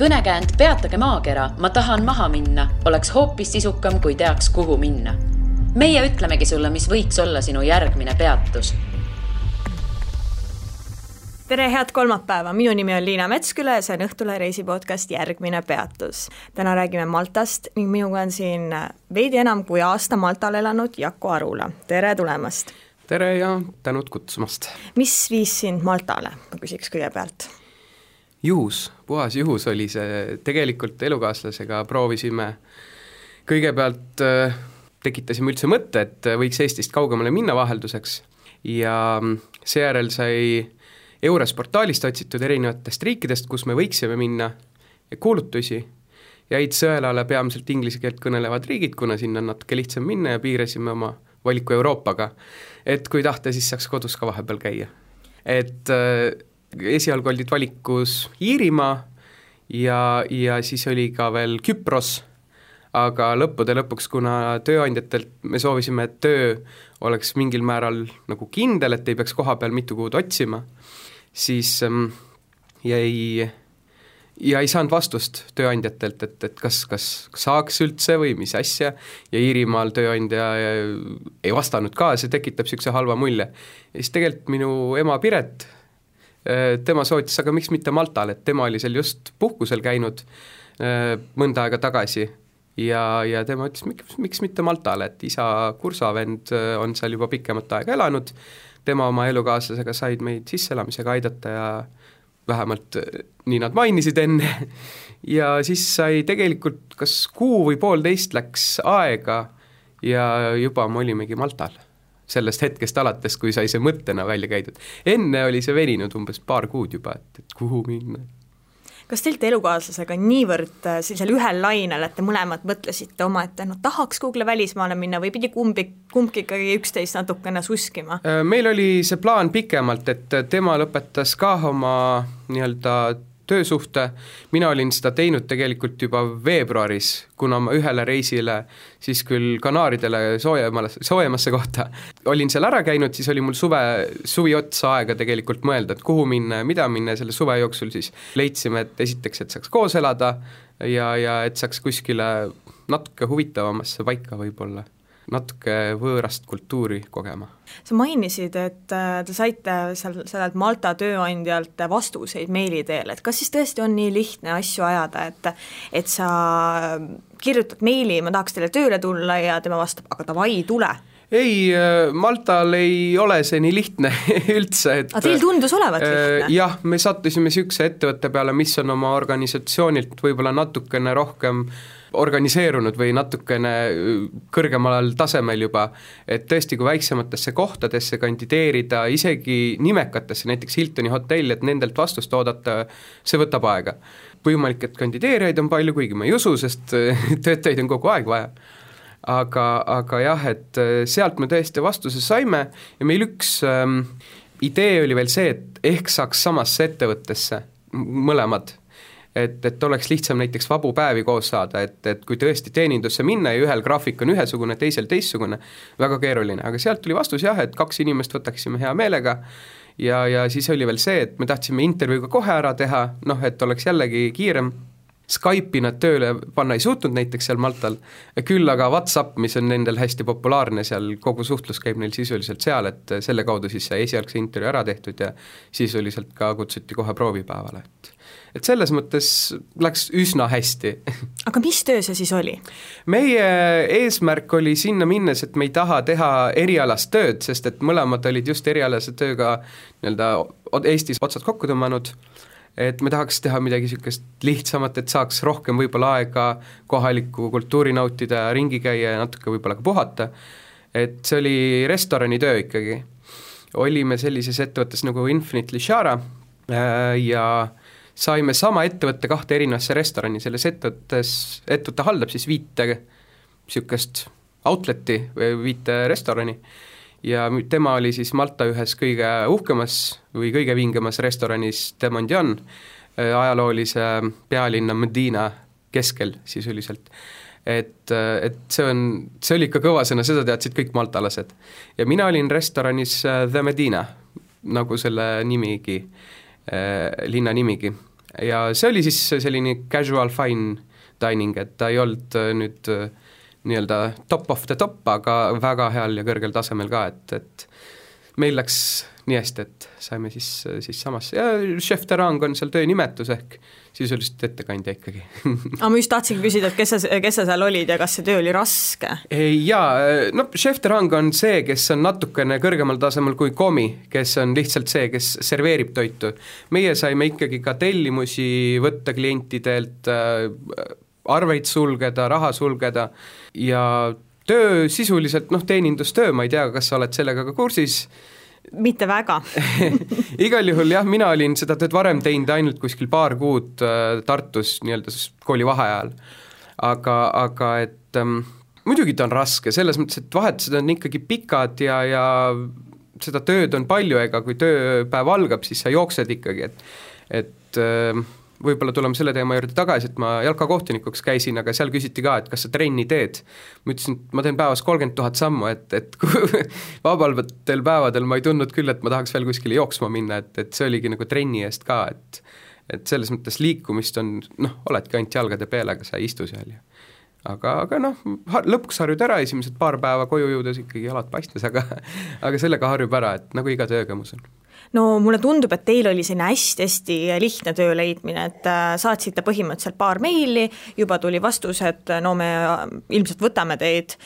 kõnekäänd Peatage maakera, ma tahan maha minna, oleks hoopis sisukam, kui teaks, kuhu minna. meie ütlemegi sulle, mis võiks olla sinu järgmine peatus tere, head kolmapäeva, minu nimi on Liina Metsküla ja see on Õhtulehe reisipodcast Järgmine peatus. täna räägime Maltast ning minuga on siin veidi enam kui aasta Maltal elanud Jako Arula, tere tulemast! tere ja tänud kutsumast! mis viis sind Maltale, ma küsiks kõigepealt? Juhus, puhas juhus oli see, tegelikult elukaaslasega proovisime kõigepealt äh, tekitasime üldse mõtte, et võiks Eestist kaugemale minna vahelduseks ja seejärel sai EURES portaalist otsitud erinevatest riikidest, kus me võiksime minna, kuulutusi, jäid sõelale peamiselt inglise keelt kõnelevad riigid, kuna sinna on natuke lihtsam minna ja piirasime oma valiku Euroopaga. et kui tahta, siis saaks kodus ka vahepeal käia. et äh, esialgu olid valikus Iirimaa ja, ja siis oli ka veel Küpros, aga lõppude lõpuks, kuna tööandjatelt me soovisime, et töö oleks mingil määral nagu kindel, et ei peaks koha peal mitu kuud otsima siis ähm, jäi ja ei saanud vastust tööandjatelt, et, et kas, kas saaks üldse või mis asja, ja Iirimaal tööandja ei vastanud ka, see tekitab niisuguse halva mulje. ja siis tegelikult minu ema Piret, äh, tema soovitas, aga miks mitte Maltal, et tema oli seal just puhkusel käinud äh, mõnda aega tagasi. Ja, ja tema ütles, miks, miks mitte Maltal, et isa kursavend äh, on seal juba pikemat aega elanud, tema oma elukaaslasega said meid sisseelamisega aidata ja vähemalt äh, nii nad mainisid enne, ja siis sai tegelikult kas kuu või poolteist läks aega ja juba me olimegi Maltal. Sellest hetkest alates, kui sai see mõttena välja käidud. enne oli see veninud umbes paar kuud juba, et, et kuhu minna kas te olite elukaaslasega niivõrd äh, sellisel ühel lainel, et te mõlemad mõtlesite omaette, no tahaks kuhugile välismaale minna või pidi kumbi, kumbki ikkagi üksteist natukene suskima? Äh, meil oli see plaan pikemalt, et tema lõpetas ka oma nii-öelda töösuhte, mina olin seda teinud tegelikult juba veebruaris, kuna ma ühele reisile siis küll Kanaaridele soojemale, soojemasse kohta olin seal ära käinud, siis oli mul suve, suvi otsa aega tegelikult mõelda, et kuhu minna ja mida minna ja selle suve jooksul siis leidsime, et esiteks, et saaks koos elada ja, ja et saaks kuskile natuke huvitavamasse paika võib-olla natuke võõrast kultuuri kogema. sa mainisid, et äh, te saite seal sellelt Malta tööandjalt vastuseid meili teel, et kas siis tõesti on nii lihtne asju ajada, et et sa kirjutad meili, ma tahaks teile tööle tulla ja tema vastab, aga davai, tule ei, äh, Maltal ei ole see nii lihtne üldse, et aga teil tundus olevat äh, lihtne? jah, me sattusime niisuguse ettevõtte peale, mis on oma organisatsioonilt võib-olla natukene rohkem äh, organiseerunud või natukene kõrgemal tasemel juba, et tõesti, kui väiksematesse kohtadesse kandideerida, isegi nimekatesse, näiteks Hiltoni hotell, et nendelt vastust oodata, see võtab aega. võimalik, et kandideerijaid on palju, kuigi ma ei usu, sest töötajaid on kogu aeg vaja aga, aga jah, et sealt me tõesti vastuse saime ja meil üks ähm, idee oli veel see, et ehk saaks samasse ettevõttesse mõlemad et, et oleks lihtsam näiteks vabu päevi koos saada, et, et kui tõesti teenindusse minna ja ühel graafik on ühesugune, teisel teistsugune, väga keeruline, aga sealt tuli vastus jah, et kaks inimest võtaksime hea meelega. Ja, ja siis oli veel see, et me tahtsime intervjuuga kohe ära teha, noh, et oleks jällegi kiirem, Skype'i nad tööle panna ei suutnud näiteks seal Maltal, küll aga Whatsapp, mis on nendel hästi populaarne seal, kogu suhtlus käib neil sisuliselt seal, et selle kaudu siis sai esialgse intervjuu ära tehtud ja sisuliselt ka kutsuti kohe proovipäevale, et et selles mõttes läks üsna hästi. aga mis töö see siis oli? meie eesmärk oli sinna minnes, et me ei taha teha erialast tööd, sest et mõlemad olid just erialase tööga nii-öelda Eestis otsad kokku tõmmanud, et me tahaks teha midagi niisugust lihtsamat, et saaks rohkem võib-olla aega kohalikku kultuuri nautida ja ringi käia ja natuke võib-olla ka puhata, et see oli restoranitöö ikkagi. olime sellises ettevõttes nagu Infinite Lishara äh, ja saime sama ettevõtte kahte erinevasse restorani, selles ettevõttes, ettevõte haldab siis viite niisugust outlet'i või viite restorani ja tema oli siis Malta ühes kõige uhkemas või kõige vingemas restoranis De Mondian, äh, ajaloolise pealinna Medina keskel sisuliselt. et, et see on, see oli ikka kõva sõna, seda teadsid kõik maltalased. ja mina olin restoranis äh, The Medina, nagu selle nimigi, äh, linna nimigi ja see oli siis selline casual fine dining, et ta ei olnud äh, nüüd äh, nii-öelda top of the top, aga väga heal ja kõrgel tasemel ka, et, et meil läks nii hästi, et saime siis, siis samasse ja chef de rang on seal töönimetus ehk sisuliselt ettekandja ikkagi aga ma just tahtsingi küsida, et kes sa, kes sa seal olid ja kas see töö oli raske? jaa, no chef de rang on see, kes on natukene kõrgemal tasemel kui komi, kes on lihtsalt see, kes serveerib toitu. meie saime ikkagi ka tellimusi võtta klientidelt äh,, arveid sulgeda, raha sulgeda ja töö sisuliselt noh, teenindustöö, ma ei tea, kas sa oled sellega ka kursis, mitte väga igal juhul jah, mina olin seda tööd varem teinud ainult kuskil paar kuud äh, Tartus nii-öelda kooli vaheajal. aga, aga et ähm, muidugi ta on raske, selles mõttes, et vahetused on ikkagi pikad ja, ja seda tööd on palju, ega kui tööpäev algab, siis sa jooksed ikkagi, et et äh, võib-olla tuleme selle teema juurde tagasi, et ma jalkakohtunikuks käisin, aga seal küsiti ka, et kas sa trenni teed. ma ütlesin, et ma teen päevas kolmkümmend tuhat sammu, et, et vabadel päevadel ma ei tundnud küll, et ma tahaks veel kuskile jooksma minna, et, et see oligi nagu trenni eest ka, et et selles mõttes liikumist on noh, oledki ainult jalgade pealega, sa ei istu seal ju aga, aga noh, lõpuks harjud ära, esimesed paar päeva koju jõudes ikkagi jalad paistes, aga aga sellega harjub ära, et nagu iga tööga, ma usun no mulle tundub, et teil oli selline hästi-hästi lihtne töö leidmine, et äh, saatsite põhimõtteliselt paar meili, juba tuli vastus, et no me äh, ilmselt võtame teid,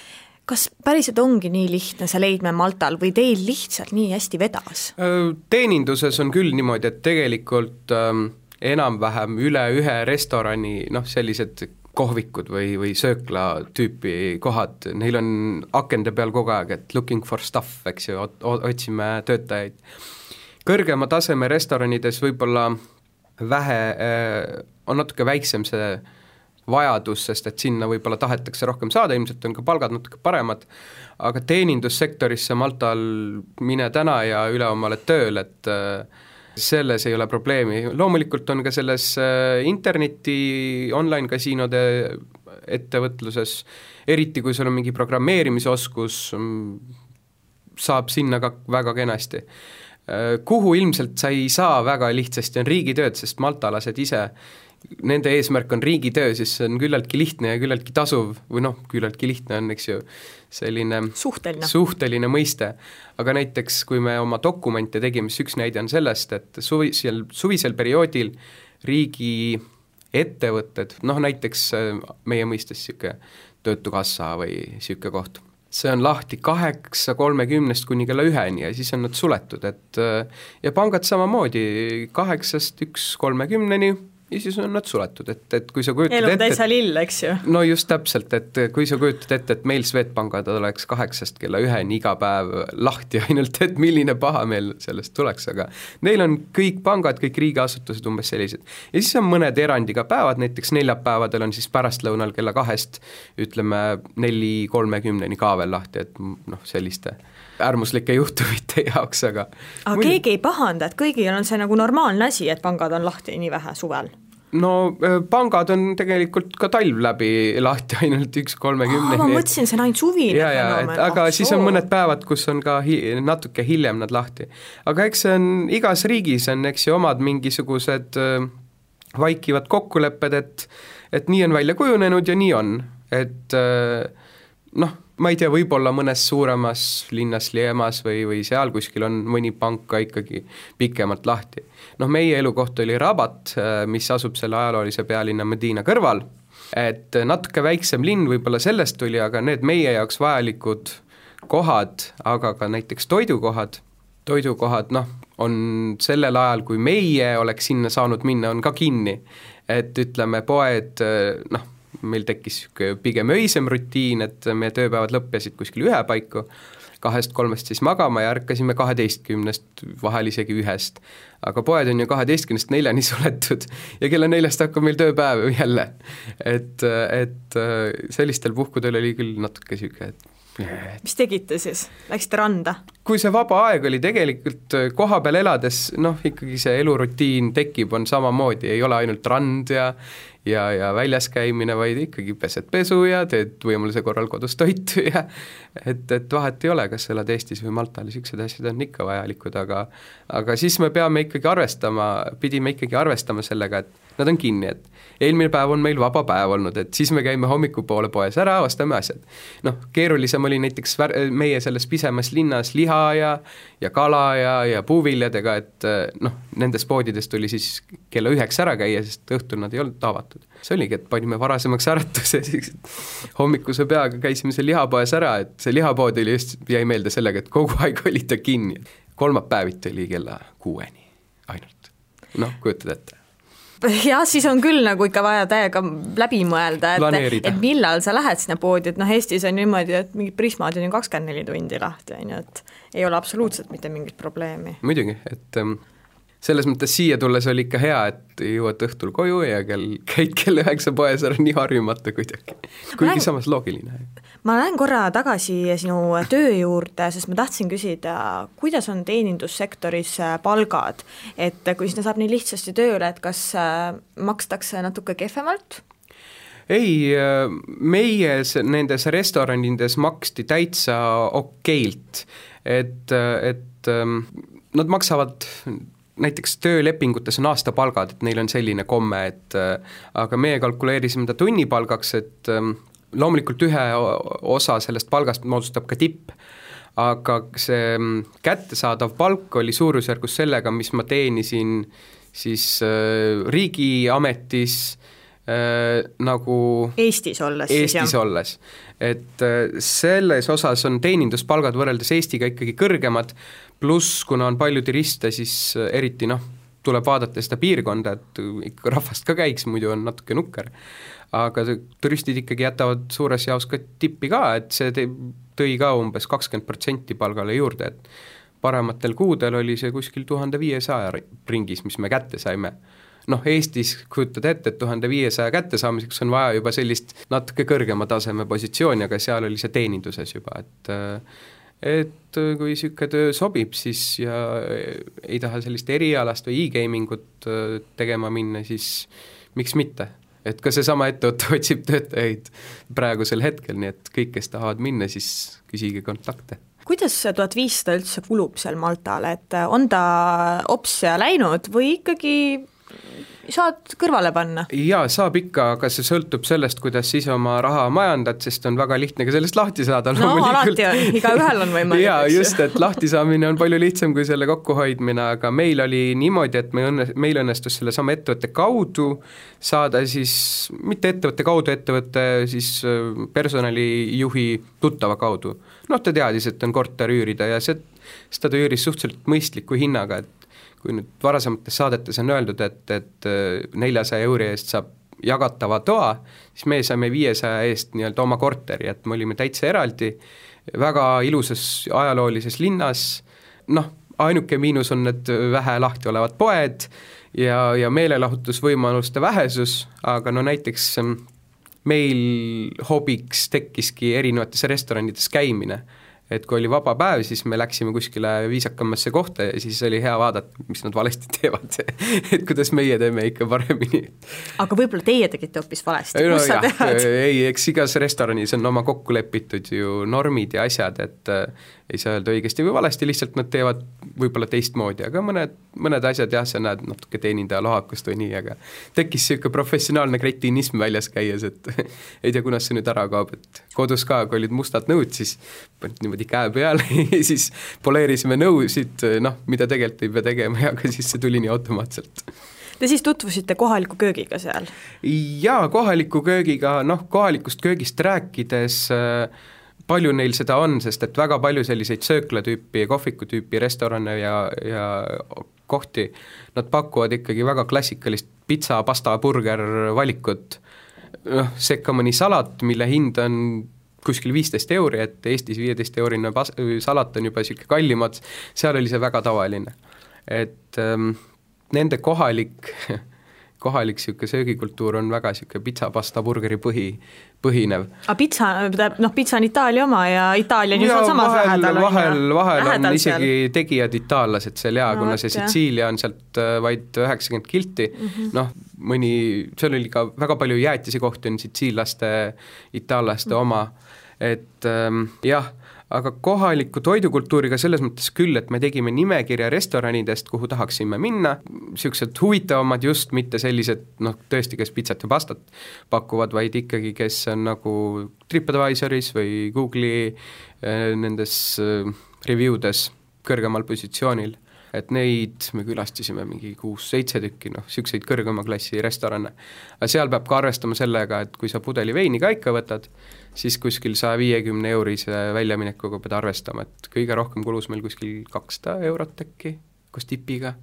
kas päriselt ongi nii lihtne see leidmine Maltal või teil lihtsalt nii hästi vedas? Äh, teeninduses on küll niimoodi, et tegelikult ähm, enam-vähem üle ühe restorani noh, sellised kohvikud või, või söökla tüüpi kohad, neil on akende peal kogu aeg, et looking for stuff, eks ju, otsime töötajaid kõrgema taseme restoranides võib-olla vähe, äh, on natuke väiksem see vajadus, sest et sinna võib-olla tahetakse rohkem saada, ilmselt on ka palgad natuke paremad, aga teenindussektorisse Maltal mine täna ja ülehomme oled tööl, et äh, selles ei ole probleemi, loomulikult on ka selles äh, interneti online-kasiinode ettevõtluses, eriti kui sul on mingi programmeerimisoskus, mm, saab sinna ka väga kenasti kuhu ilmselt sa ei saa väga lihtsasti, on riigitööd, sest maltalased ise, nende eesmärk on riigitöö, siis see on küllaltki lihtne ja küllaltki tasuv või noh, küllaltki lihtne on, eks ju, selline suhteline, suhteline mõiste. aga näiteks, kui me oma dokumente tegime, siis üks näide on sellest, et suvisel, suvisel perioodil riigi ettevõtted, noh näiteks äh, meie mõistes niisugune Töötukassa või niisugune koht see on lahti kaheksa kolmekümnest kuni kella üheni ja siis on nad suletud, et ja pangad samamoodi kaheksast üks kolmekümneni ja siis on nad suletud, et, et kui sa kujutad elu on täitsa lill, eks ju. no just täpselt, et kui sa kujutad ette, et meil Swedbankad oleks kaheksast kella üheni iga päev lahti ainult, et milline pahameel sellest tuleks, aga neil on kõik pangad, kõik riigiasutused umbes sellised. ja siis on mõned erandiga päevad, näiteks neljapäevadel on siis pärastlõunal kella kahest ütleme neli kolmekümneni ka veel lahti, et noh, selliste äärmuslike juhtumite jaoks, aga aga muidu... keegi ei pahanda, et kõigil on see nagu normaalne asi, et pangad on lahti nii vähe suvel? no äh, pangad on tegelikult ka talv läbi lahti ainult üks kolmekümneni. ma mõtlesin, see on ainult suvine fenomen. aga oh, siis on mõned päevad, kus on ka hi-, natuke hiljem nad lahti. aga eks see on, igas riigis on, eks ju, omad mingisugused äh, vaikivad kokkulepped, et et nii on välja kujunenud ja nii on, et äh, noh, ma ei tea, võib-olla mõnes suuremas linnas, Liemas või, või seal kuskil on mõni pank ka ikkagi pikemalt lahti. noh, meie elukoht oli Rabat, mis asub selle ajaloolise pealinna Medina kõrval, et natuke väiksem linn võib-olla sellest tuli, aga need meie jaoks vajalikud kohad, aga ka näiteks toidukohad, toidukohad noh, on sellel ajal, kui meie oleks sinna saanud minna, on ka kinni. et ütleme, poed noh, meil tekkis niisugune pigem öisem rutiin, et meie tööpäevad lõppesid kuskil ühe paiku, kahest-kolmest siis magama ja ärkasime kaheteistkümnest, vahel isegi ühest. aga poed on ju kaheteistkümnest neljani suletud ja kella neljast hakkab meil tööpäev jälle. et, et sellistel puhkudel oli küll natuke niisugune, et mis tegite siis, läksite randa? kui see vaba aeg oli tegelikult kohapeal elades, noh, ikkagi see elurutiin tekib, on samamoodi, ei ole ainult rand ja ja, ja väljas käimine, vaid ikkagi pesed pesu ja teed võimaluse korral kodus toitu ja et, et vahet ei ole, kas sa elad Eestis või Maltal, niisugused asjad on ikka vajalikud, aga aga siis me peame ikkagi arvestama, pidime ikkagi arvestama sellega, et nad on kinni, et eelmine päev on meil vaba päev olnud, et siis me käime hommikupoole poes ära, ostame asjad. noh, keerulisem oli näiteks vär-, meie selles pisemas linnas liha ja ja kala ja, ja puuviljadega, et noh, nendes poodides tuli siis kella üheks ära käia, sest õhtul nad ei olnud avatud. see oligi, et panime varasemaks äratuse, siis hommikuse peaga käisime seal lihapoes ära, et see lihapood oli just, jäi meelde sellega, et kogu aeg oli ta kinni. kolmapäeviti oli kella kuueni ainult. noh, kujutad ette jah, siis on küll nagu ikka vaja täiega läbi mõelda, et, et millal sa lähed sinna poodi, et noh, Eestis on niimoodi, et mingid Prismad on ju kakskümmend neli tundi lahti, on ju, et ei ole absoluutselt mitte mingit probleemi. muidugi, et ähm, selles mõttes siia tulles oli ikka hea, et jõuad õhtul koju ja kell, käid kell üheksa poes ära, nii harjumata kuidagi. kuigi lähen, samas loogiline. ma lähen korra tagasi sinu töö juurde, sest ma tahtsin küsida, kuidas on teenindussektoris äh, palgad, et kui sinna saab nii lihtsasti tööle, et kas äh, makstakse natuke kehvemalt? ei, äh, meie nendes restoranides maksti täitsa okeilt, et, et ähm, nad maksavad näiteks töölepingutes on aastapalgad, et neil on selline komme, et äh, aga meie kalkuleerisime ta tunnipalgaks, et ähm, loomulikult ühe osa sellest palgast moodustab ka tipp, aga see ähm, kättesaadav palk oli suurusjärgus sellega, mis ma teenisin siis äh, riigiametis äh, nagu Eestis olles Eestis siis, jah? olles. et äh, selles osas on teeninduspalgad võrreldes Eestiga ikkagi kõrgemad, pluss kuna on palju turiste, siis äh, eriti noh, tuleb vaadata seda piirkonda, et ikka rahvast ka käiks, muidu on natuke nukker. aga turistid ikkagi jätavad suures jaos ka tippi ka, et see te-, tõi ka umbes kakskümmend protsenti palgale juurde, et parematel kuudel oli see kuskil tuhande viiesaja ringis, mis me kätte saime noh, Eestis kujutad ette, et tuhande viiesaja kättesaamiseks on vaja juba sellist natuke kõrgema taseme positsiooni, aga seal oli see teeninduses juba, et äh, et äh, kui niisugune töö sobib, siis ja ei taha sellist erialast või e-gaming ut äh, tegema minna, siis miks mitte. et ka seesama ettevõte otsib töötajaid praegusel hetkel, nii et kõik, kes tahavad minna, siis küsige kontakte kuidas see tuhat viissada üldse kulub seal Maltal, et on ta ops läinud või ikkagi saad kõrvale panna? jaa, saab ikka, aga see sõltub sellest, kuidas ise oma raha majandad, sest on väga lihtne ka sellest lahti saada no alati on, igaühel on võimalik jaa, just, et lahtisaamine on palju lihtsam kui selle kokkuhoidmine, aga meil oli niimoodi, et me õnne, meil õnnestus sellesama ettevõtte kaudu saada siis, mitte ettevõtte kaudu, ettevõtte siis äh, personalijuhi tuttava kaudu. noh, ta teadis, et on korter üürida ja see, seda ta üüris suhteliselt mõistliku hinnaga, et kui nüüd varasemates saadetes on öeldud, et, et äh, neljasaja euri eest saab jagatava toa, siis meie saime viiesaja eest nii-öelda oma korteri, et me olime täitsa eraldi, väga ilusas ajaloolises linnas, noh, ainuke miinus on need vähe lahti olevad poed ja, ja meelelahutusvõimaluste vähesus, aga no näiteks ähm, meil hobiks tekkiski erinevates restoranides käimine et kui oli vaba päev, siis me läksime kuskile viisakamasse kohta ja siis oli hea vaadata, mis nad valesti teevad et kuidas meie teeme ikka paremini. aga võib-olla teie tegite hoopis valesti no,, kus sa tead? ei, eks igas restoranis on oma kokku lepitud ju normid ja asjad, et äh, ei saa öelda õigesti või valesti, lihtsalt nad teevad võib-olla teistmoodi, aga mõned, mõned asjad jah, sa näed natuke teenindaja lohakust või nii, aga tekkis niisugune professionaalne kretinism väljas käies, et ei tea, kunas see nüüd ära kaob, et kodus ka, kui olid mustad nõud, siis panid niimoodi käe peale ja siis poleerisime nõusid, noh, mida tegelikult ei pea tegema, aga siis see tuli nii automaatselt Te siis tutvusite kohaliku köögiga seal? jaa, kohaliku köögiga, noh, kohalikust köögist rääkides äh, palju neil seda on, sest et väga palju selliseid sööklatüüpi ja kohvikutüüpi restorane ja, ja kohti, nad pakuvad ikkagi väga klassikalist pitsa, pasta, burger valikut, noh, sekka mõni salat, mille hind on kuskil viisteist euri, et Eestis viieteist eurine pas-, salat on juba niisugune kallimad, seal oli see väga tavaline. et ähm, nende kohalik kohalik niisugune söögikultuur on väga niisugune pitsa, pasta, burgeri põhi, põhinev. aga pitsa, noh, pitsa on Itaalia oma ja Itaalia on ju sealsamas lähedal. vahel, vahel on isegi seal. tegijad itaallased seal ja no, kuna see Sitsiilia on sealt äh, vaid üheksakümmend kilti mm -hmm., noh, mõni, seal oli ka väga palju jäätisikohti on sitsiillaste, itaallaste mm -hmm. oma, et ähm, jah aga kohaliku toidukultuuriga selles mõttes küll, et me tegime nimekirja restoranidest, kuhu tahaksime minna, niisugused huvitavamad just, mitte sellised noh, tõesti, kes pitsat ja pastat pakuvad, vaid ikkagi, kes on nagu TripAdvisoris või Google'i äh, nendes äh, review des kõrgemal positsioonil et neid me külastasime mingi kuus-seitse tükki, noh, niisuguseid kõrgema klassi restorane. aga seal peab ka arvestama sellega, et kui sa pudeli veini ka ikka võtad, siis kuskil saja viiekümne eurise väljaminekuga pead arvestama, et kõige rohkem kulus meil kuskil kakssada eurot äkki, koos tipiga,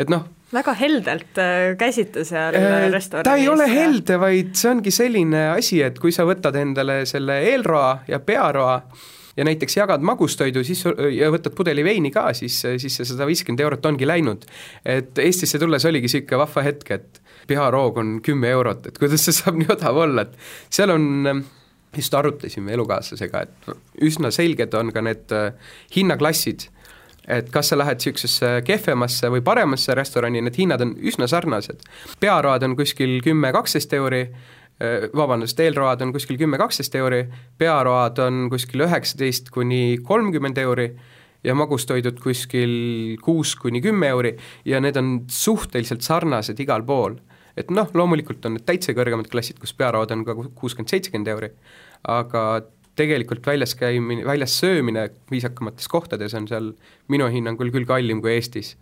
et noh väga heldelt äh, käisite seal äh, restoranis. ta ei ole helde, vaid see ongi selline asi, et kui sa võtad endale selle eelroa ja pearoa, ja näiteks jagad magustoidu, siis ja võtad pudeli veini ka, siis, siis see sada viiskümmend eurot ongi läinud. et Eestisse tulles oligi niisugune vahva hetk, et pearoog on kümme eurot, et kuidas see saab nii odav olla, et seal on just arutasime elukaaslasega, et üsna selged on ka need äh, hinnaklassid, et kas sa lähed niisugusesse kehvemasse või paremasse restorani, need hinnad on üsna sarnased. pearoad on kuskil kümme-kaksteist euri, äh, vabandust, eelroad on kuskil kümme-kaksteist euri, pearoad on kuskil üheksateist kuni kolmkümmend euri ja magustoidud kuskil kuus kuni kümme euri ja need on suhteliselt sarnased igal pool et noh, loomulikult on need täitsa kõrgemad klassid, kus pearaod on ka kuuskümmend, seitsekümmend euri, aga tegelikult väljas käimine, väljas söömine viisakamates kohtades on seal minu hinnangul küll kallim kui Eestis.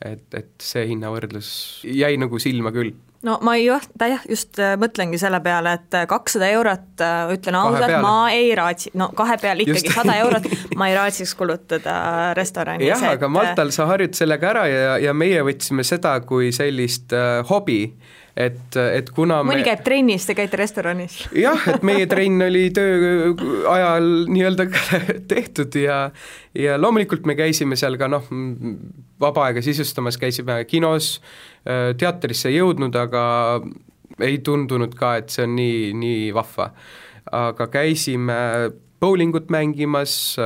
et, et see hinnavõrdlus jäi nagu silma küll no ma ei jah, jah, just äh, mõtlengi selle peale, et äh, kakssada eurot, äh, ütlen ausalt, ma ei raatsi, no kahe peale ikkagi sada eurot, ma ei raatsiks kulutada restoranis. jah, aga Maltal sa harjud sellega ära ja, ja meie võtsime seda kui sellist äh, hobi et, et kuna mõni me... käib trennis, te käite restoranis jah, et meie trenn oli töö ajal nii-öelda tehtud ja ja loomulikult me käisime seal ka noh, vaba aega sisustamas, käisime kinos, teatrisse ei jõudnud, aga ei tundunud ka, et see on nii, nii vahva. aga käisime bowlingut mängimas,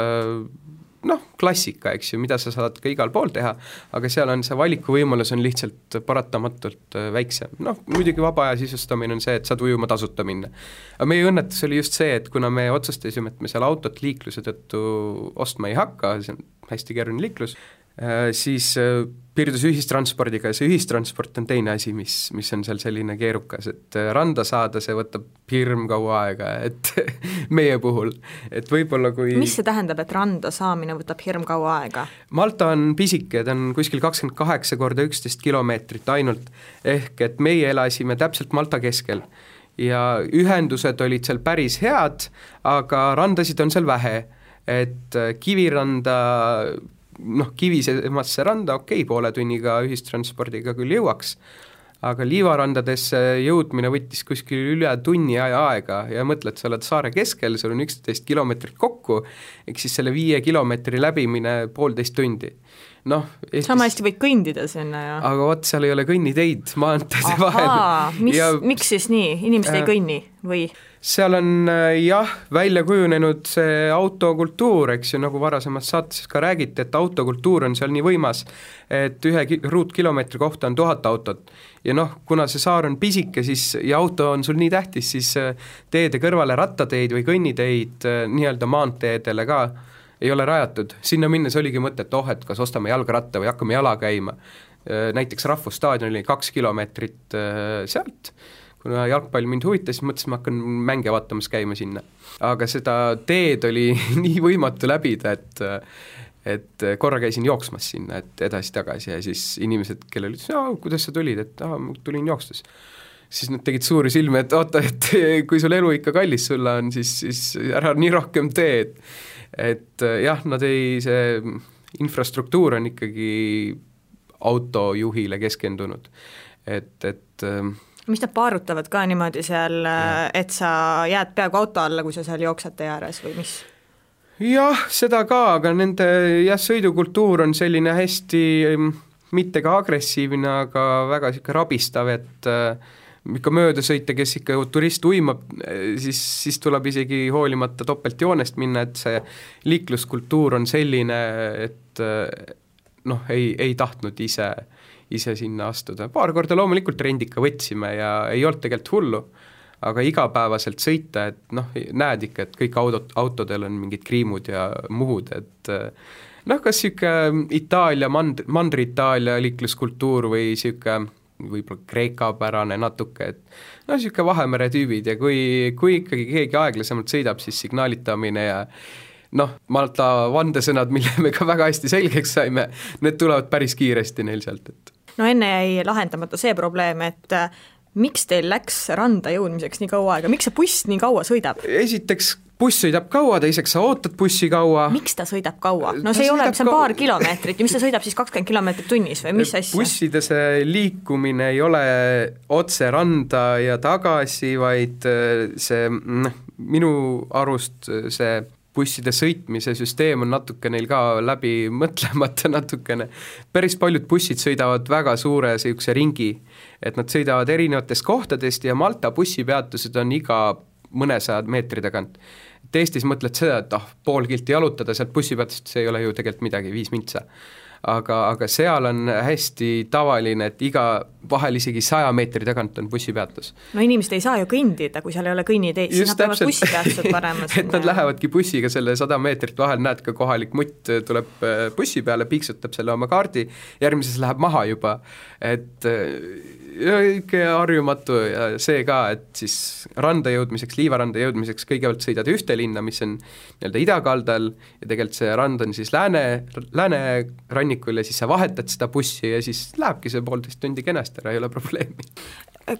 noh, klassika, eks ju, mida sa saad ka igal pool teha, aga seal on see valikuvõimalus on lihtsalt paratamatult äh, väiksem. noh, muidugi vaba aja sisustamine on see, et saad ujuma tasuta minna. aga meie õnnetus oli just see, et kuna me otsustasime, et me seal autot liikluse tõttu ostma ei hakka, see on hästi keeruline liiklus, siis äh, piirdus ühistranspordiga ja see ühistransport on teine asi, mis, mis on seal selline keerukas, et äh, randa saada, see võtab hirmkaua aega, et meie puhul, et võib-olla kui mis see tähendab, et randa saamine võtab hirmkaua aega? Malta on pisike, ta on kuskil kakskümmend kaheksa korda üksteist kilomeetrit ainult, ehk et meie elasime täpselt Malta keskel. Ja ühendused olid seal päris head, aga randasid on seal vähe. Et Kiviranda noh, kivisemasse randa okei okay,, poole tunniga ühistranspordiga küll jõuaks, aga liivarandadesse jõudmine võttis kuskil üle tunni aja aega ja mõtled, sa oled saare keskel, sul on üksteist kilomeetrit kokku, ehk siis selle viie kilomeetri läbimine poolteist tundi noh Eestis... sama hästi võid kõndida sinna ju. aga vot, seal ei ole kõnniteid maanteede vahel. mis ja..., miks siis nii, inimesed äh, ei kõnni või? Seal on äh, jah, välja kujunenud see autokultuur, eks ju, nagu varasemas saates ka räägiti, et autokultuur on seal nii võimas, et ühe ruutkilomeetri kohta on tuhat autot. ja noh, kuna see saar on pisike, siis ja auto on sul nii tähtis, siis äh, teede kõrvale rattateid või kõnniteid nii-öelda maanteedele ka ei ole rajatud, sinna minnes oligi mõte, et oh, et kas ostame jalgratta või hakkame jala käima. Äh, näiteks Rahvusstaadion oli kaks kilomeetrit äh, sealt, kuna jalgpall mind huvitas, siis mõtlesin, ma hakkan mänge vaatamas käima sinna. aga seda teed oli nii võimatu läbida, et et korra käisin jooksmas sinna, et edasi-tagasi ja siis inimesed, kellel ütlesid, aa, kuidas sa tulid, et aa, tulin jookstes siis nad tegid suuri silmi, et oota, et kui sul elu ikka kallis sulle on, siis, siis ära nii rohkem tee, et et jah, nad ei, see infrastruktuur on ikkagi autojuhile keskendunud, et, et mis nad paarutavad ka niimoodi seal, äh, et sa jääd peaaegu auto alla, kui sa seal jooksed tee ääres või mis? jah, seda ka, aga nende jah, sõidukultuur on selline hästi ähm, mitte ka agressiivne, aga väga niisugune rabistav, et äh, ikka mööda sõita, kes ikka turist uimab, siis, siis tuleb isegi hoolimata topeltjoonest minna, et see liikluskultuur on selline, et noh, ei, ei tahtnud ise, ise sinna astuda, paar korda loomulikult rendika võtsime ja ei olnud tegelikult hullu, aga igapäevaselt sõita, et noh, näed ikka, et kõik autod, autodel on mingid kriimud ja muhud, et noh, kas niisugune Itaalia, mand-, Mandri-Itaalia liikluskultuur või niisugune võib-olla Kreeka-pärane natuke, et no niisugune Vahemere tüübid ja kui, kui ikkagi keegi aeglasemalt sõidab, siis signaalitamine ja noh, Malta vandesõnad, mille me ka väga hästi selgeks saime, need tulevad päris kiiresti neil sealt, et no enne jäi lahendamata see probleem, et äh, miks teil läks randa jõudmiseks nii kaua aega, miks see buss nii kaua sõidab? esiteks buss sõidab kaua, teiseks sa ootad bussi kaua. miks ta sõidab kaua? no see ta ei ole, see on paar kilomeetrit ja mis ta sõidab siis kakskümmend kilomeetrit tunnis või mis asja? busside see liikumine ei ole otse randa ja tagasi, vaid äh, see noh, minu arust see busside sõitmise süsteem on natuke neil ka läbi mõtlemata natukene. päris paljud bussid sõidavad väga suure niisuguse ringi, et nad sõidavad erinevatest kohtadest ja Malta bussipeatused on iga mõnesaja meetri tagant. et Eestis mõtled seda, et ah, pool kilti jalutada sealt bussipeatusest, see ei ole ju tegelikult midagi, viis mintsa aga, aga seal on hästi tavaline, et iga, vahel isegi saja meetri tagant on bussipeatus. no inimesed ei saa ju kõndida, kui seal ei ole kõnniteid, siis nad peavad bussipeatused panema et nad lähevadki bussiga selle sada meetrit, vahel näed ka kohalik mutt tuleb äh, bussi peale, piiksutab selle oma kaardi, järgmises läheb maha juba, et äh, ikka harjumatu ja see ka, et siis randa jõudmiseks, Liivaranda jõudmiseks kõigepealt sõidad ühte linna, mis on nii-öelda idakaldal ja tegelikult see rand on siis lääne, läänerannikul ja siis sa vahetad seda bussi ja siis lähebki see poolteist tundi kenasti ära, ei ole probleemi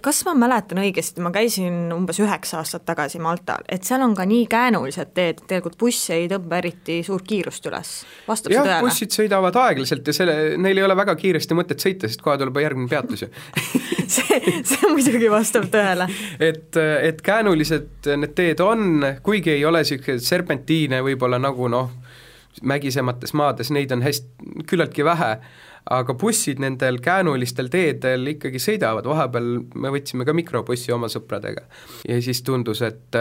kas ma mäletan õigesti, ma käisin umbes üheksa aastat tagasi Maltal, et seal on ka nii käänulised teed, et tegelikult buss ei tõmba eriti suurt kiirust üles, vastab see tõele? bussid sõidavad aeglaselt ja selle, neil ei ole väga kiiresti mõtet sõita, sest kohe tuleb järgmine peatus ju see, see muidugi vastab tõele. et, et käänulised need teed on, kuigi ei ole niisuguseid serpentiine võib-olla nagu noh, mägisemates maades, neid on hästi, küllaltki vähe aga bussid nendel käänulistel teedel ikkagi sõidavad, vahepeal me võtsime ka mikrobussi oma sõpradega ja siis tundus, et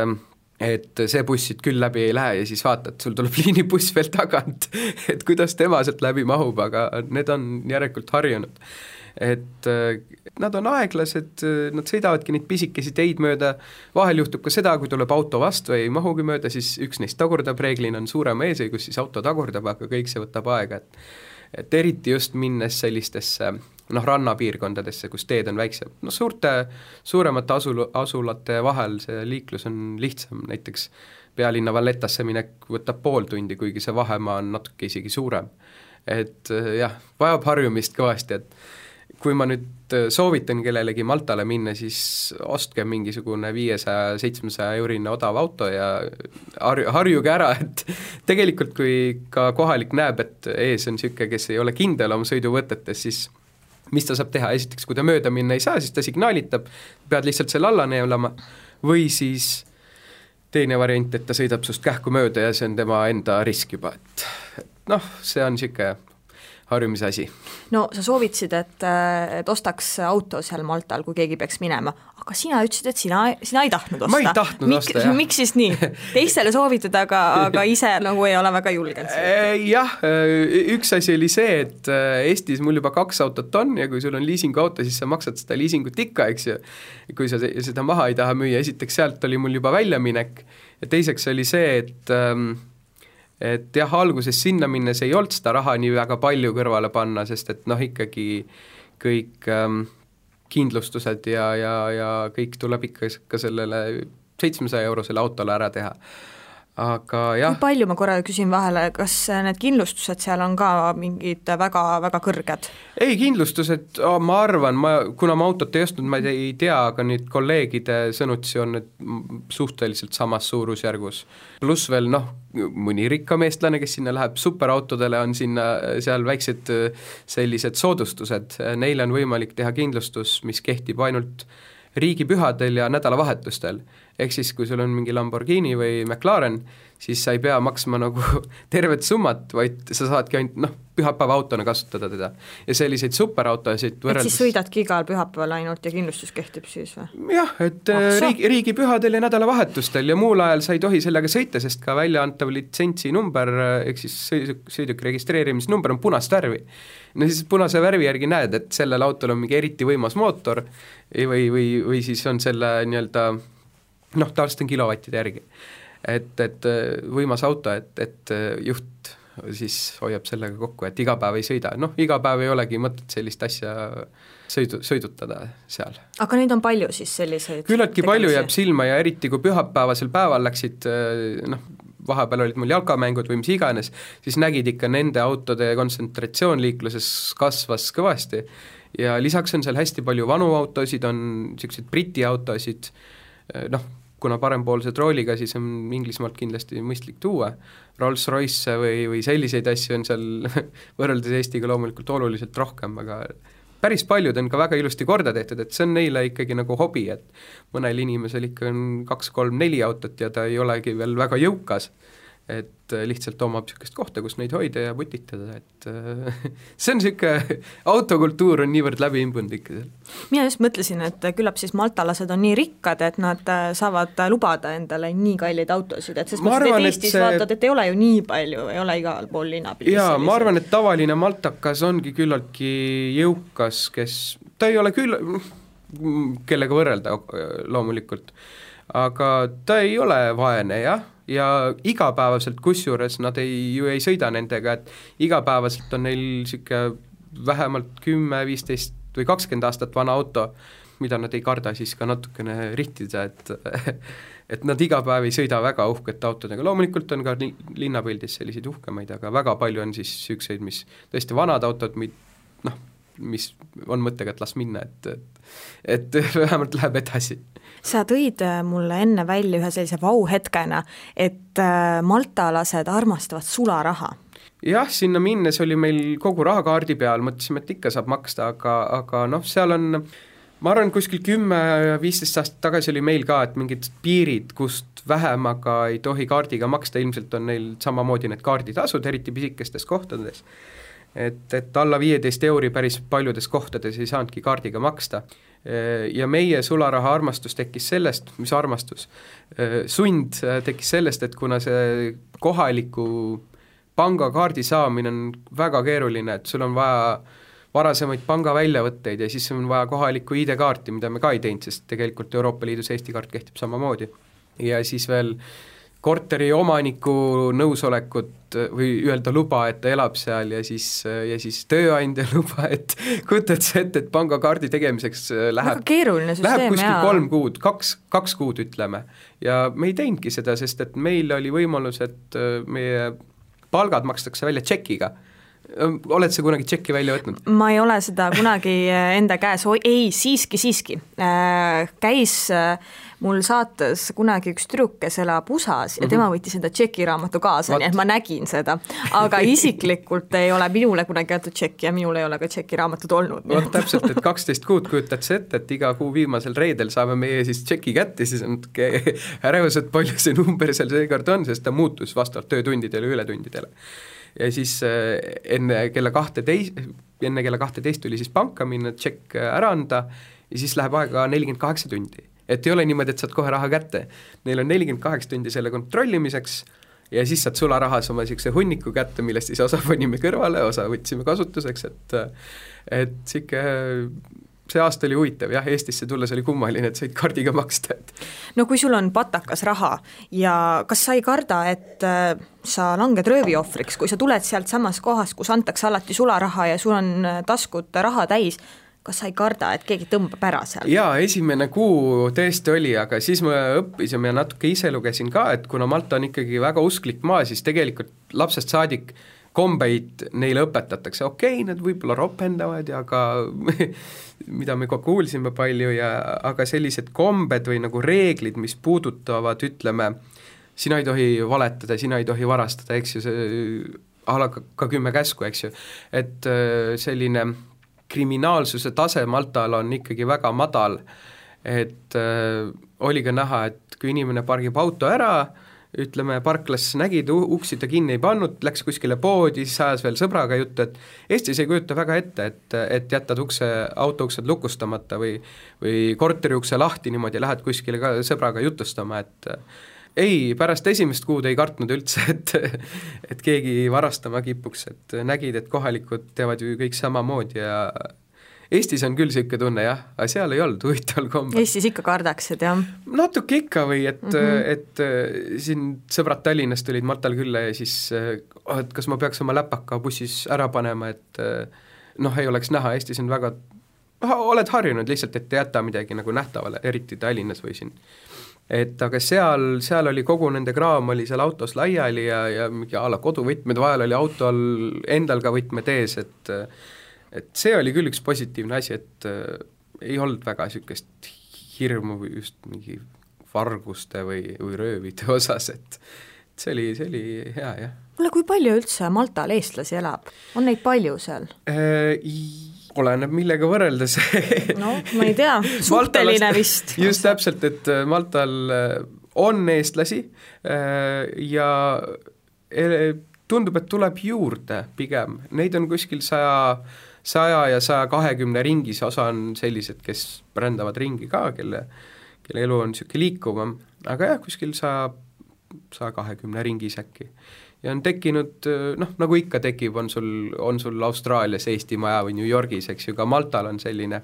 et see buss siit küll läbi ei lähe ja siis vaatad, sul tuleb liinibuss veel tagant, et kuidas tema sealt läbi mahub, aga need on järelikult harjunud. Et nad on aeglased, nad sõidavadki neid pisikesi teid mööda, vahel juhtub ka seda, kui tuleb auto vastu, ei mahugi mööda, siis üks neist tagurdab, reeglina on suurema eesõigus, siis auto tagurdab, aga kõik see võtab aega, et et eriti just minnes sellistesse noh, rannapiirkondadesse, kus teed on väiksem, no suurte, suuremate asul, asulate vahel see liiklus on lihtsam, näiteks pealinna Vallettasse minek võtab pool tundi, kuigi see vahemaa on natuke isegi suurem. et jah, vajab harjumist kõvasti, et kui ma nüüd äh, soovitan kellelegi Maltale minna, siis ostke mingisugune viiesaja, seitsmesaja eurine odav auto ja harju, harjuge ära, et tegelikult kui ka kohalik näeb, et ees on niisugune, kes ei ole kindel oma sõiduvõtetes, siis mis ta saab teha, esiteks kui ta mööda minna ei saa, siis ta signaalitab, pead lihtsalt selle alla neelama, või siis teine variant, et ta sõidab sinust kähku mööda ja see on tema enda risk juba, et noh, see on niisugune harjumise asi. no sa soovitasid, et, et ostaks auto seal Maltal, kui keegi peaks minema, aga sina ütlesid, et sina, sina ei tahtnud osta. ma ei tahtnud Mik, osta, jah. miks siis nii? teistele soovitad, aga, aga ise nagu ei ole väga julgenud? Äh, jah, äh, üks asi oli see, et äh, Eestis mul juba kaks autot on ja kui sul on liisinguauto, siis sa maksad seda liisingut ikka, eks ju, kui sa seda maha ei taha müüa, esiteks sealt oli mul juba väljaminek ja teiseks oli see, et ähm, et jah, alguses sinna minnes ei olnud seda raha nii väga palju kõrvale panna, sest et noh, ikkagi kõik ähm, kindlustused ja, ja, ja kõik tuleb ikka ka sellele seitsmesaja eurosele autole ära teha aga jah. kui palju, ma korra küsin vahele, kas need kindlustused seal on ka mingid väga, väga kõrged? ei, kindlustused, ma arvan, ma, kuna ma autot ei ostnud, ma ei tea, aga nüüd kolleegide sõnutsi on need suhteliselt samas suurusjärgus. pluss veel noh, mõni rikkam eestlane, kes sinna läheb, superautodele on sinna seal väiksed sellised soodustused, neile on võimalik teha kindlustus, mis kehtib ainult riigipühadel ja nädalavahetustel. Ehk siis kui sul on mingi Lamborghini või McLaren, siis sa ei pea maksma nagu tervet summat, vaid sa saadki ainult noh, pühapäeva autona kasutada teda. ja selliseid superautosid võrreldes et siis sõidadki igal pühapäeval ainult ja kindlustus kehtib siis või? jah, et ah, riigi, riigipühadel ja nädalavahetustel ja muul ajal sa ei tohi sellega sõita, sest ka väljaantav litsentsinumber ehk siis sõiduk, sõiduki registreerimisnumber on punast värvi. no siis punase värvi järgi näed, et sellel autol on mingi eriti võimas mootor või, või, või siis on selle nii-öelda noh, tavaliselt on kilovattide järgi. et, et äh, võimas auto, et, et äh, juht siis hoiab sellega kokku, et iga päev ei sõida, noh, iga päev ei olegi mõtet sellist asja sõidu, sõidutada seal. aga neid on palju siis selliseid? küllaltki palju jääb silma ja eriti, kui pühapäevasel päeval läksid äh, noh, vahepeal olid mul jalkamängud või mis iganes, siis nägid ikka nende autode kontsentratsioon liikluses kasvas kõvasti ja lisaks on seal hästi palju vanu autosid, on niisuguseid Briti autosid, noh, kuna parempoolse trooliga, siis on Inglismaalt kindlasti mõistlik tuua, Rolls-Royce või, või selliseid asju on seal võrreldes Eestiga loomulikult oluliselt rohkem, aga päris paljud on ka väga ilusti korda tehtud, et see on neile ikkagi nagu hobi, et mõnel inimesel ikka on kaks-kolm-neli autot ja ta ei olegi veel väga jõukas et äh, lihtsalt omab niisugust kohta, kus neid hoida ja putitada, et äh, see on niisugune, autokultuur on niivõrd läbi imbunud ikka seal. mina just mõtlesin, et küllap siis maltalased on nii rikkad, et nad äh, saavad lubada endale nii kalleid autosid, et selles mõttes, et Eestis see... vaatad, et ei ole ju nii palju, ei ole igal pool linnapildis jaa, ma arvan, et tavaline maltakas ongi küllaltki jõukas, kes, ta ei ole küll, kellega võrrelda loomulikult, aga ta ei ole vaene jah ja igapäevaselt, kusjuures nad ei, ju ei sõida nendega, et igapäevaselt on neil niisugune vähemalt kümme, viisteist või kakskümmend aastat vana auto, mida nad ei karda siis ka natukene rihtida, et et nad iga päev ei sõida väga uhkete autodega, loomulikult on ka linnapildis selliseid uhkemaid, aga väga palju on siis niisuguseid, mis tõesti vanad autod, mi-, noh, mis on mõttega, et las minna, et, et vähemalt läheb edasi sa tõid äh, mulle enne välja ühe sellise vau-hetkena, et äh, maltalased armastavad sularaha jah, sinna minnes oli meil kogu raha kaardi peal, mõtlesime, et ikka saab maksta, aga, aga noh, seal on ma arvan, kuskil kümme, viisteist aastat tagasi oli meil ka, et mingid piirid, kust vähem aga ei tohi kaardiga maksta, ilmselt on neil samamoodi need kaarditasud, eriti pisikestes kohtades. Et, et alla viieteist euri päris paljudes kohtades ei saanudki kaardiga maksta ja meie sularaha armastus tekkis sellest, mis armastus, sund tekkis sellest, et kuna see kohaliku pangakaardi saamine on väga keeruline, et sul on vaja varasemaid pangaväljavõtteid ja siis on vaja kohalikku ID-kaarti, mida me ka ei teinud, sest tegelikult Euroopa Liidus Eesti kaart kehtib samamoodi. ja siis veel äh, korteri omaniku nõusolekut või öelda luba, et ta elab seal ja siis, ja siis tööandja luba, et kujutad sa ette, et pangakaardi tegemiseks läheb väga keeruline süsteem, läheb kuskil jaa. kolm kuud, kaks, kaks kuud ütleme. ja me ei teinudki seda, sest et meil oli võimalus, et meie palgad makstakse välja tšekiga oled sa kunagi tšekki välja võtnud? ma ei ole seda kunagi enda käes, ei siiski, siiski, äh, käis äh, mul saates kunagi üks tüdruk, kes elab USA-s ja tema mhm. võttis enda tšekiraamatu kaasa, nii et ma nägin seda. aga isiklikult ei ole minule kunagi antud tšekki ja minul ei ole ka tšekiraamatut olnud. vot täpselt, et kaksteist kuud kujutad sa ette, et iga kuu viimasel reedel saame meie siis tšeki kätte, siis on natuke ärevus, et palju see number seal seekord on, sest ta muutus vastavalt töötundidele ületundidele. Ja siis äh, enne kella kahteteist, enne kella kahteteist tuli siis panka minna, tšekk ära anda ja siis läheb aega nelikümmend kaheksa tundi et ei ole niimoodi, et saad kohe raha kätte. Neil on nelikümmend kaheksa tundi selle kontrollimiseks ja siis saad sularahas oma niisuguse hunniku kätte, millest siis osa panime kõrvale, osa võtsime kasutuseks, et et niisugune see aasta oli huvitav jah, Eestisse tulles oli kummaline, et said kaardiga maksta, et no kui sul on patakas raha ja kas sa ei karda, et äh, sa langed rööviohvriks, kui sa tuled sealt samast kohast, kus antakse alati sularaha ja sul on äh, taskud raha täis, kas sa ei karda, et keegi tõmbab ära seal? jaa, esimene kuu tõesti oli, aga siis me õppisime ja natuke ise lugesin ka, et kuna Malta on ikkagi väga usklik maa, siis tegelikult lapsest saadik kombeid neile õpetatakse, okei okay,, nad võib-olla ropendavad ja ka mida me ka kuulsime palju ja aga sellised kombed või nagu reeglid, mis puudutavad, ütleme, sina ei tohi valetada, sina ei tohi varastada, eks ju, see a la ka kümme käsku, eks ju, et äh, selline kriminaalsuse tase Maltal on ikkagi väga madal. Et äh, oli ka näha, et kui inimene pargib auto ära, ütleme, parklas nägid, uksi ta kinni ei pannud, läks kuskile poodi, siis ajas veel sõbraga juttu, et Eestis ei kujuta väga ette, et, et jätad ukse, auto uksed lukustamata või või korteri ukse lahti niimoodi, lähed kuskile ka sõbraga jutustama, et ei, pärast esimest kuud ei kartnud üldse, et et keegi varastama kipuks, et nägid, et kohalikud teevad ju kõik samamoodi ja Eestis on küll niisugune tunne jah, aga seal ei olnud huvitaval kombel. Eestis ikka kardaksid, jah? natuke ikka või et mm, -hmm. et äh, siin sõbrad Tallinnast tulid Maltal külla ja siis oh, et kas ma peaks oma läpaka bussis ära panema, et äh, noh, ei oleks näha, Eestis on väga, oled harjunud lihtsalt, et ei jäta midagi nagu nähtavale, eriti Tallinnas või siin et aga seal, seal oli kogu nende kraam oli seal autos laiali ja, ja mingi a la koduvõtmed, vahel oli autol endal ka võtmed ees, et et see oli küll üks positiivne asi, et äh, ei olnud väga niisugust hirmu just mingi varguste või, või röövide osas, et see oli, see oli hea, jah. kuule, kui palju üldse Maltal eestlasi elab, on neid palju seal äh,? oleneb, millega võrreldes no ma ei tea, suhteline vist. just täpselt, et äh, Maltal äh, on eestlasi äh, ja tundub, et tuleb juurde pigem, neid on kuskil saja, saja ja saja kahekümne ringis, osa on sellised, kes rändavad ringi ka, kelle, kelle elu on niisugune liikuvam, aga jah, kuskil saja, saja kahekümne ringis äkki. Ja on tekkinud noh, nagu ikka tekib, on sul, on sul Austraalias Eesti maja või New Yorgis, eks ju, ka Maltal on selline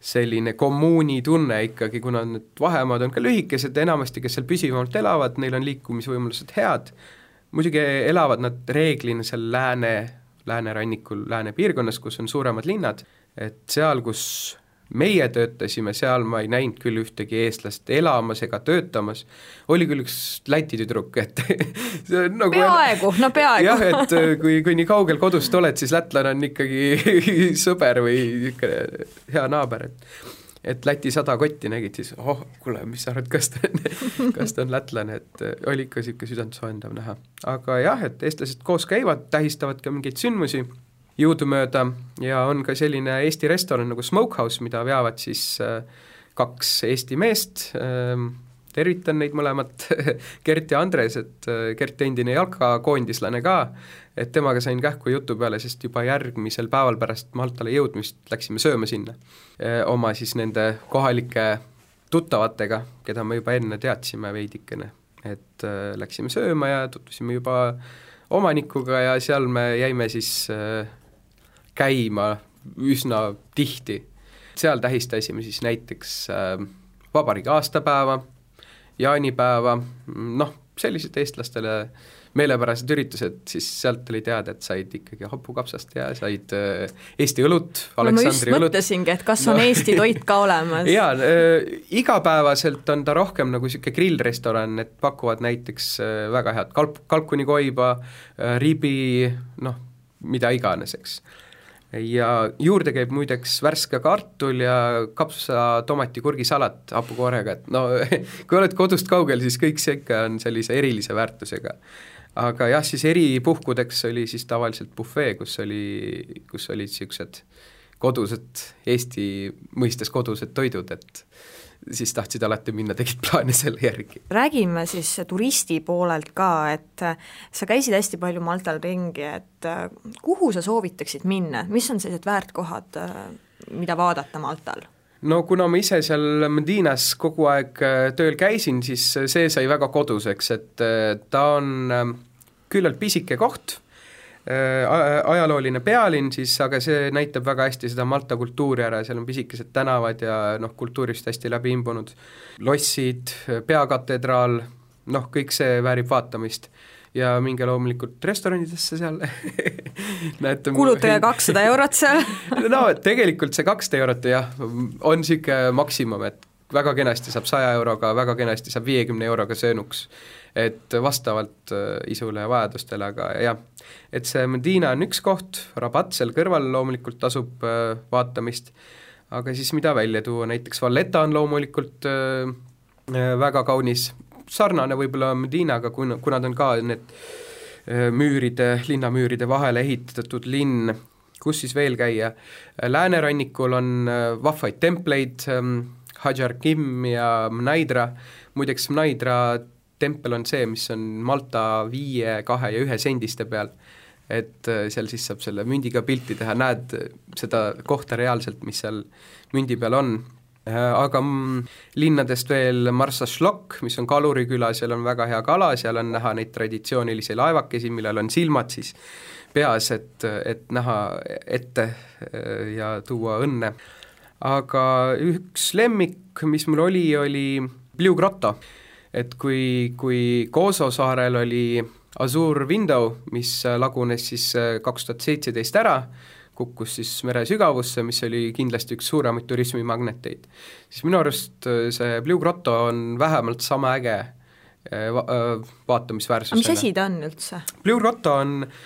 selline kommuuni tunne ikkagi, kuna need vahemaad on ka lühikesed, enamasti kes seal püsivamalt elavad, neil on liikumisvõimalused head, muidugi elavad nad reeglina seal lääne, läänerannikul, lääne piirkonnas, kus on suuremad linnad, et seal, kus meie töötasime seal, ma ei näinud küll ühtegi eestlast elamas ega töötamas, oli küll üks Läti tüdruk, et nagu peaaegu, no peaaegu. jah, et äh, kui, kui nii kaugel kodust oled, siis lätlane on ikkagi sõber või niisugune hea naaber, et et Läti sada kotti nägid, siis oh, kuule, mis sa arvad, kas ta on, kas ta on lätlane, et äh, oli ikka niisugune südantsoojendav näha. aga jah, et eestlased koos käivad, tähistavad ka mingeid sündmusi jõudumööda ja on ka selline Eesti restoran nagu Smokehouse, mida veavad siis äh, kaks Eesti meest, ähm, tervitan neid mõlemat Gert ja Andres, et äh, Gert endine jalkakoondislane ka, et temaga sain kähku jutu peale, sest juba järgmisel päeval pärast Maltale jõudmist läksime sööma sinna äh, oma siis nende kohalike tuttavatega, keda me juba enne teadsime veidikene, et läksime sööma ja tutvusime juba omanikuga ja seal me jäime siis äh, käima üsna tihti. seal tähistasime siis näiteks äh, vabariigi aastapäeva, jaanipäeva, noh, sellised eestlastele meelepärased üritused, siis sealt oli teada, et said ikkagi hapukapsast ja said äh, Eesti õlut, Aleksandri no, õlut. mõtlesingi, et kas on no. Eesti toit ka olemas jaa äh,, igapäevaselt on ta rohkem nagu niisugune grillrestoran, et pakuvad näiteks äh, väga head kalp, kalkunikoiba äh,, ribi, noh, mida iganes, eks ja juurde käib muideks värske kartul ja kapsa tomati kurgisalat hapukoorega, et no kui oled kodust kaugel, siis kõik see ikka on sellise erilise väärtusega. aga jah, siis eripuhkudeks oli siis tavaliselt bufee, kus oli, kus olid niisugused kodused, Eesti mõistes kodused toidud, et siis tahtsid alati minna, tegid plaane selle järgi. räägime siis turisti poolelt ka, et sa käisid hästi palju Maltal ringi, et kuhu sa soovitaksid minna, mis on sellised väärtkohad, mida vaadata Maltal? no kuna ma ise seal Medinas kogu aeg äh, tööl käisin, siis see sai väga koduseks, et äh, ta on äh, küllalt pisike koht Äh, ajalooline pealinn siis, aga see näitab väga hästi seda Malta kultuuri ära, seal on pisikesed tänavad ja noh, kultuurist hästi läbi imbunud lossid, peakatedraal, noh, kõik see väärib vaatamist. Ja minge loomulikult restoranidesse seal näete kulutage kakssada eurot seal. No tegelikult see kakssada eurot jah, on niisugune maksimum, et väga kenasti saab saja euroga, väga kenasti saab viiekümne euroga söönuks et vastavalt äh, isule ja vajadustele, aga jah, et see Medina on üks koht, Rabat seal kõrval loomulikult tasub äh, vaatamist, aga siis mida välja tuua, näiteks Valletta on loomulikult äh, väga kaunis, sarnane võib-olla Medinaga, kuna, kuna ta on ka need müüride, linnamüüride vahele ehitatud linn, kus siis veel käia, läänerannikul on vahvaid templeid, ähm, Hajar Kim ja Mnaidra, muideks Mnaidra tempel on see, mis on Malta viie, kahe ja ühe sendiste peal. et äh, seal siis saab selle mündiga pilti teha, näed seda kohta reaalselt, mis seal mündi peal on äh, aga linnadest veel Marsašlok, mis on Kaluri küla, seal on väga hea kala, seal on näha neid traditsioonilisi laevakesi, millel on silmad siis peas, et, et näha ette äh, ja tuua õnne. aga üks lemmik, mis mul oli, oli Blue Grotto et kui, kui Koso saarel oli Azure Window, mis lagunes siis äh, kaks tuhat seitseteist ära, kukkus siis mere sügavusse, mis oli kindlasti üks suuremaid turismimagneteid, siis minu arust äh, see Blue Grotto on vähemalt sama äge äh, va-, vaatamisväärsusena. mis asi ta on üldse? Blue Grotto on äh,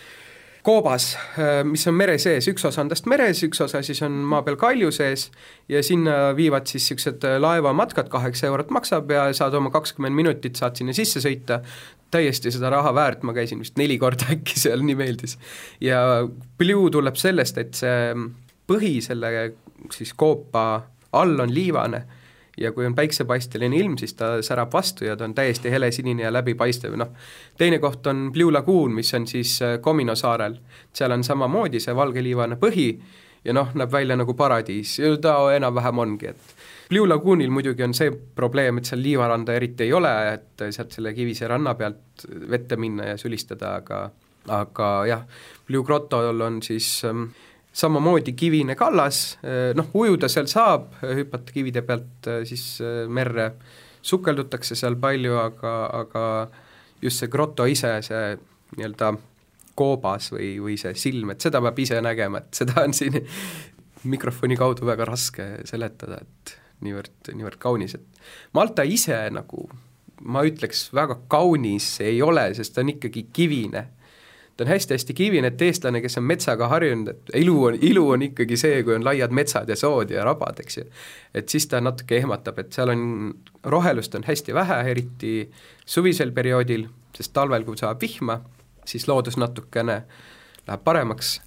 koobas, äh, mis on mere sees, üks osa on tast meres, üks osa siis on maa peal kalju sees ja sinna viivad siis niisugused äh, laevamatkad, kaheksa eurot maksab ja saad oma kakskümmend minutit, saad sinna sisse sõita, täiesti seda raha väärt, ma käisin vist neli korda äkki seal, nii meeldis. ja Blue tuleb sellest, et see põhi selle siis koopa all on liivane ja kui on päiksepaisteline ilm, siis ta särab vastu ja ta on täiesti helesinine ja läbipaistev, noh, teine koht on Blue Lagoon, mis on siis Comino äh, saarel, seal on samamoodi see valgeliivane põhi ja noh, näeb välja nagu paradiis ta enam-vähem ongi, et Blue Lagoonil muidugi on see probleem, et seal liivaranda eriti ei ole, et sealt selle kivise ranna pealt vette minna ja sülistada, aga aga jah, Blue Grotol on siis ähm, samamoodi kivine kallas, eh, noh, ujuda seal saab, hüpata kivide pealt eh, siis eh, merre, sukeldutakse seal palju, aga, aga just see groto ise, see nii-öelda koobas või, või see silm, et seda peab ise nägema, et seda on siin mikrofoni kaudu väga raske seletada, et niivõrd, niivõrd kaunis, et Malta ise nagu ma ütleks, väga kaunis ei ole, sest ta on ikkagi kivine ta on hästi-hästi kivine, et eestlane, kes on metsaga harjunud, et ilu on, ilu on ikkagi see, kui on laiad metsad ja sood ja rabad, eks ju. et siis ta natuke ehmatab, et seal on, rohelust on hästi vähe, eriti suvisel perioodil, sest talvel, kui saab vihma, siis loodus natukene läheb paremaks,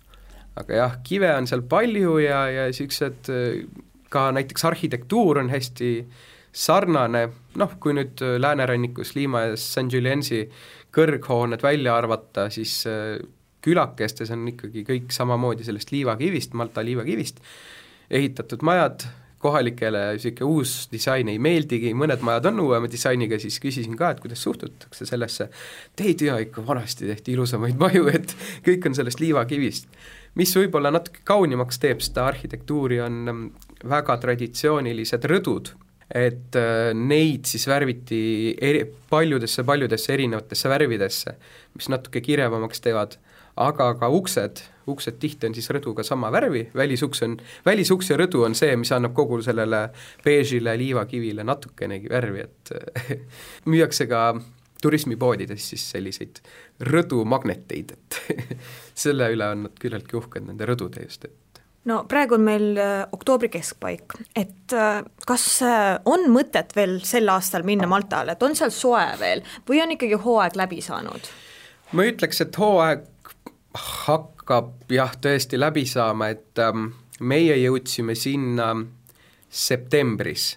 aga jah, kive on seal palju ja, ja niisugused ka näiteks arhitektuur on hästi sarnane, noh, kui nüüd läänerannikus Liima ja San Juliensi kõrghooned välja arvata, siis äh, külakestes on ikkagi kõik samamoodi sellest liivakivist, Malta liivakivist, ehitatud majad, kohalikele niisugune uus disain ei meeldigi, mõned majad on uuema disainiga, siis küsisin ka, et kuidas suhtutakse sellesse, te ei tea, ikka vanasti tehti ilusamaid maju, et kõik on sellest liivakivist. mis võib-olla natuke kaunimaks teeb seda arhitektuuri, on mm, väga traditsioonilised rõdud et äh, neid siis värviti eri, paljudesse-paljudesse erinevatesse värvidesse, mis natuke kirevamaks teevad, aga ka uksed, uksed tihti on siis rõduga sama värvi, välisuks on, välisuks ja rõdu on see, mis annab kogu sellele beežile liivakivile natukenegi värvi, et müüakse ka turismipoodides siis selliseid rõdumagneteid, et selle üle on nad küllaltki uhked, nende rõdude just, et no praegu on meil äh, oktoobri keskpaik, et äh, kas äh, on mõtet veel sel aastal minna Maltale, et on seal soe veel või on ikkagi hooaeg läbi saanud? ma ütleks, et hooaeg hakkab jah, tõesti läbi saama, et ähm, meie jõudsime sinna septembris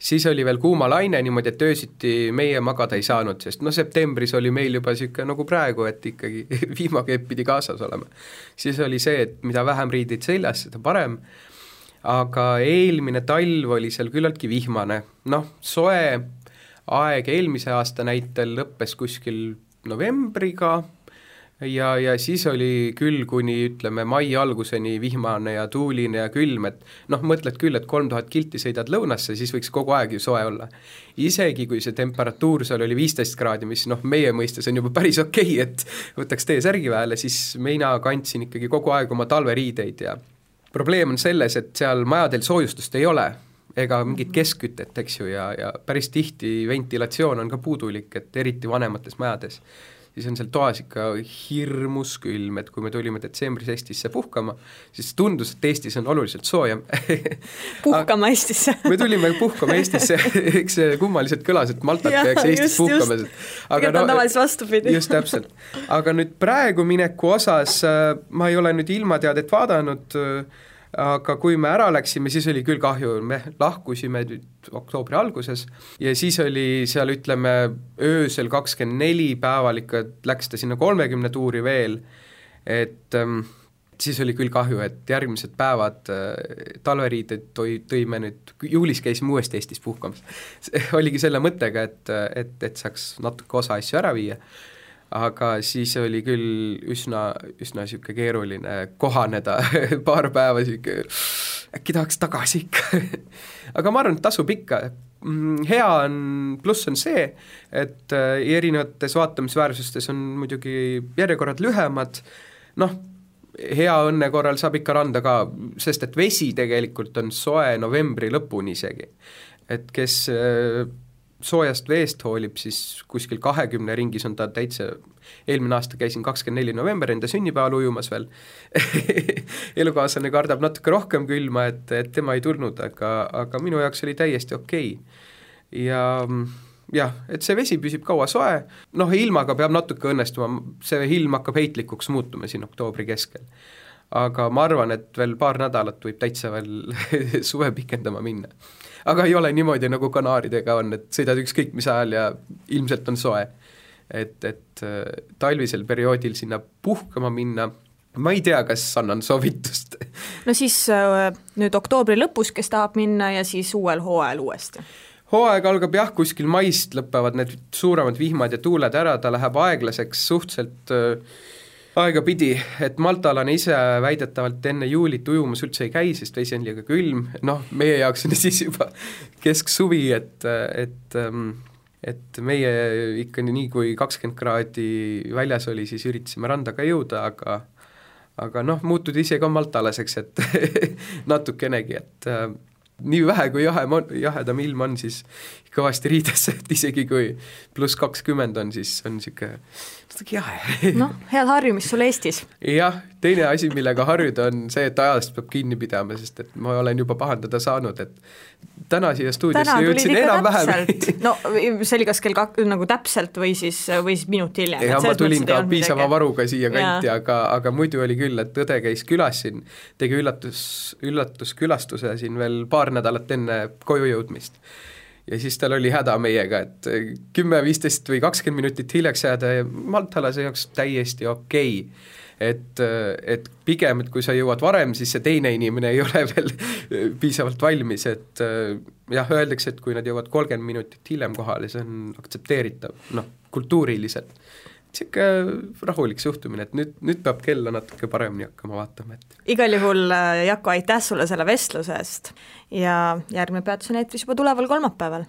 siis oli veel kuumalaine niimoodi, et öösiti meie magada ei saanud, sest noh, septembris oli meil juba niisugune nagu praegu, et ikkagi vihmakepp pidi kaasas olema. siis oli see, et mida vähem riideid seljas, seda parem, aga eelmine talv oli seal küllaltki vihmane, noh, soe aeg eelmise aasta näitel lõppes kuskil novembriga, ja, ja siis oli küll kuni ütleme mai alguseni vihmane ja tuuline ja külm, et noh, mõtled küll, et kolm tuhat kilti sõidad lõunasse, siis võiks kogu aeg ju soe olla. isegi kui see temperatuur seal oli viisteist kraadi, mis noh, meie mõistes on juba päris okei okay,, et võtaks T-särgi vahele, siis mina kandsin ikkagi kogu aeg oma talveriideid ja probleem on selles, et seal majadel soojustust ei ole ega mingit keskkütet, eks ju, ja, ja päris tihti ventilatsioon on ka puudulik, et eriti vanemates majades siis on seal toas ikka hirmus külm, et kui me tulime detsembris Eestisse puhkama, siis tundus, et Eestis on oluliselt soojem puhkama Eestisse me tulime puhkama Eestisse, eks see kummaliselt kõlas, et Maltat käiks Eestis just, puhkamas. aga no, tavaliselt vastupidi. just täpselt, aga nüüd praegu mineku osas äh, ma ei ole nüüd ilmateadet vaadanud, äh, aga kui me ära läksime, siis oli küll kahju, me lahkusime nüüd oktoobri alguses ja siis oli seal ütleme öösel kakskümmend neli päeval ikka läks ta sinna kolmekümne tuuri veel, et ähm, siis oli küll kahju, et järgmised päevad äh, talveriided tõi, tõime nüüd, juulis käisime uuesti Eestis puhkamas. oligi selle mõttega, et, et, et saaks natuke osa asju ära viia aga siis oli küll üsna, üsna niisugune keeruline kohaneda paar päeva niisugune, äkki tahaks tagasi ikka. Aga ma arvan, et tasub ikka, mm, hea on, pluss on see, et äh, erinevates vaatamisväärsustes on muidugi järjekorrad lühemad, noh, hea õnne korral saab ikka randa ka, sest et vesi tegelikult on soe novembri lõpuni isegi. et kes äh, soojast veest hoolib, siis kuskil kahekümne ringis on ta täitsa, eelmine aasta käisin kakskümmend neli november enda sünnipäeval ujumas veel. Elukaaslane kardab natuke rohkem külma, et, et tema ei tulnud, aga, aga minu jaoks oli täiesti okei. Okay.. ja jah, et see vesi püsib kaua soe, noh ilmaga peab natuke õnnestuma, see ilm hakkab heitlikuks muutuma siin oktoobri keskel. aga ma arvan, et veel paar nädalat võib täitsa veel suve pikendama minna aga ei ole niimoodi, nagu kanaaridega on, et sõidad ükskõik mis ajal ja ilmselt on soe. et, et äh, talvisel perioodil sinna puhkama minna, ma ei tea, kas annan soovitust no siis äh, nüüd oktoobri lõpus, kes tahab minna ja siis uuel hooajal uuesti hooaeg algab jah, kuskil maist lõpevad need suuremad vihmad ja tuuled ära, ta läheb aeglaseks suhteliselt äh, aegapidi, et maltalane ise väidetavalt enne juulit ujumas üldse ei käi, sest vesi on liiga külm, noh, meie jaoks on siis juba kesksuvi, et, et ähm, et meie ikka nii, kui kakskümmend kraadi väljas oli, siis üritasime randa ka jõuda, aga aga noh, muutud ise ka maltalaseks, et natukenegi, et äh, nii vähe, kui jahe, jahedam ilm on, siis kõvasti riidesse, et isegi kui pluss kakskümmend on, siis on niisugune natuke jahe. noh, head harjumist sul Eestis. jah, teine asi, millega harjuda, on see, et ajast peab kinni pidama, sest et ma olen juba pahandada saanud, et täna siia stuudiosse jõudsin enam-vähem no see oli kas kell kak-, nagu täpselt või siis, või siis minut hiljem. jah, ma tulin ka piisava midagi. varuga siia kanti, aga, aga muidu oli küll, et õde käis külas siin, tegi üllatus, üllatuskülastuse siin veel paar nädalat enne koju jõudmist ja siis tal oli häda meiega, et kümme, viisteist või kakskümmend minutit hiljaks jääda ja maltalase jaoks täiesti okei okay. Et, et pigem, et kui sa jõuad varem, siis see teine inimene ei ole veel piisavalt valmis, et jah, öeldakse, et kui nad jõuavad kolmkümmend minutit hiljem kohale, see on aktsepteeritav, noh, kultuuriliselt niisugune rahulik suhtumine, et nüüd, nüüd peab kella natuke paremini hakkama vaatama, et igal juhul äh, Jako, aitäh sulle selle vestluse eest ja järgmine peatus on eetris juba tuleval kolmapäeval.